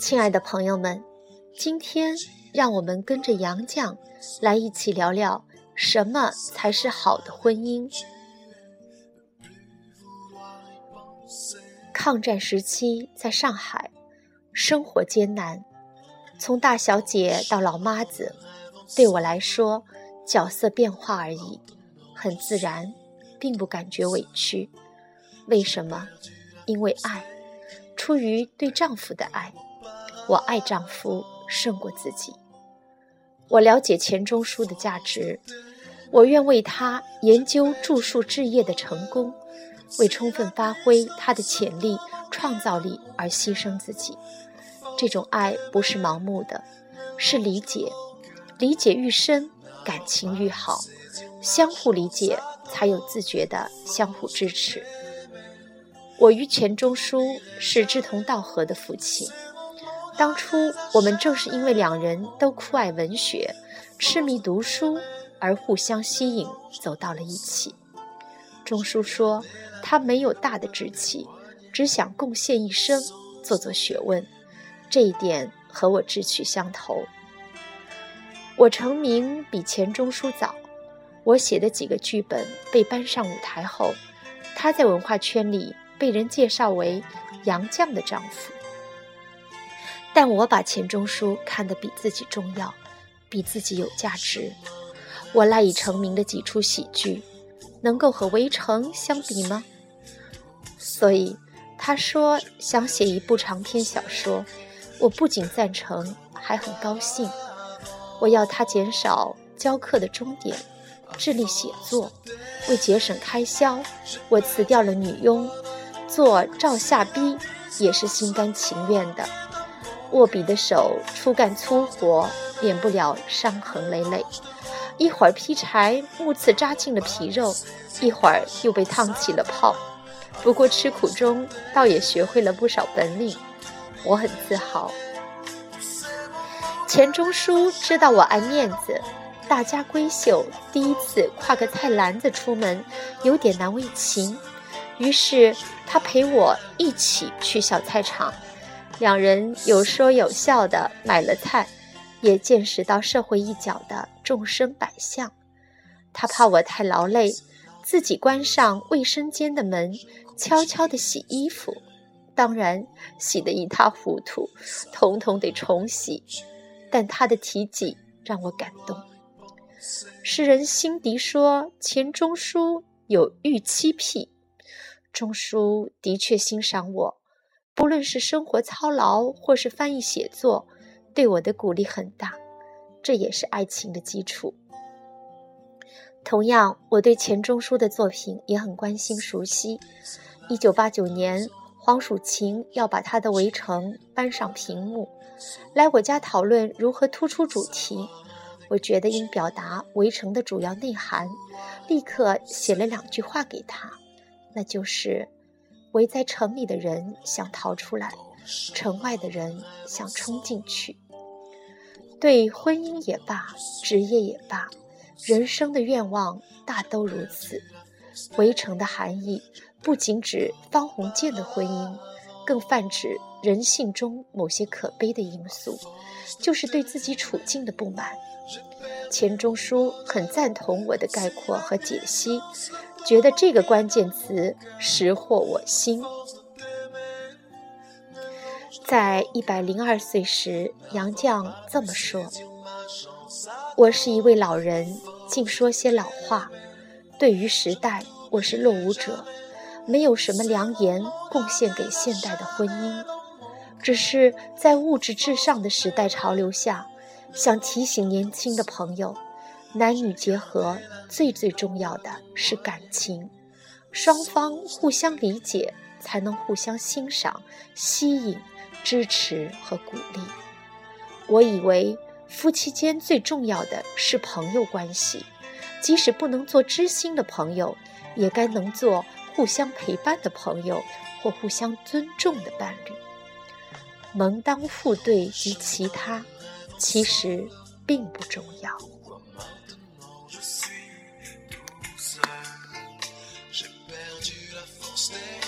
亲爱的朋友们，今天让我们跟着杨绛来一起聊聊什么才是好的婚姻。抗战时期，在上海，生活艰难，从大小姐到老妈子，对我来说，角色变化而已，很自然，并不感觉委屈。为什么？因为爱，出于对丈夫的爱，我爱丈夫胜过自己。我了解钱钟书的价值，我愿为他研究著述置业的成功，为充分发挥他的潜力、创造力而牺牲自己。这种爱不是盲目的，是理解，理解愈深，感情愈好，相互理解才有自觉的相互支持。我与钱钟书是志同道合的夫妻。当初我们正是因为两人都酷爱文学、痴迷读书而互相吸引，走到了一起。钟书说他没有大的志气，只想贡献一生做做学问，这一点和我志趣相投。我成名比钱钟书早，我写的几个剧本被搬上舞台后，他在文化圈里。被人介绍为杨绛的丈夫，但我把钱钟书看得比自己重要，比自己有价值。我赖以成名的几出喜剧，能够和《围城》相比吗？所以他说想写一部长篇小说，我不仅赞成，还很高兴。我要他减少教课的钟点，致力写作。为节省开销，我辞掉了女佣。做照下逼也是心甘情愿的，握笔的手初干粗活，免不了伤痕累累。一会儿劈柴，木刺扎进了皮肉；一会儿又被烫起了泡。不过吃苦中，倒也学会了不少本领，我很自豪。钱钟书知道我爱面子，大家闺秀第一次挎个菜篮子出门，有点难为情。于是他陪我一起去小菜场，两人有说有笑的买了菜，也见识到社会一角的众生百相。他怕我太劳累，自己关上卫生间的门，悄悄地洗衣服，当然洗得一塌糊涂，统统得重洗。但他的提己让我感动。诗人辛迪说：“钱钟书有预期癖。”钟书的确欣赏我，不论是生活操劳或是翻译写作，对我的鼓励很大，这也是爱情的基础。同样，我对钱钟书的作品也很关心熟悉。一九八九年，黄蜀芹要把他的《围城》搬上屏幕，来我家讨论如何突出主题。我觉得应表达《围城》的主要内涵，立刻写了两句话给他。那就是围在城里的人想逃出来，城外的人想冲进去。对婚姻也罢，职业也罢，人生的愿望大都如此。围城的含义不仅指方鸿渐的婚姻，更泛指人性中某些可悲的因素，就是对自己处境的不满。钱钟书很赞同我的概括和解析。觉得这个关键词识获我心。在一百零二岁时，杨绛这么说：“我是一位老人，竟说些老话。对于时代，我是落伍者，没有什么良言贡献给现代的婚姻。只是在物质至上的时代潮流下，想提醒年轻的朋友。”男女结合最最重要的是感情，双方互相理解，才能互相欣赏、吸引、支持和鼓励。我以为夫妻间最重要的是朋友关系，即使不能做知心的朋友，也该能做互相陪伴的朋友或互相尊重的伴侣。门当户对及其他，其实并不重要。stay.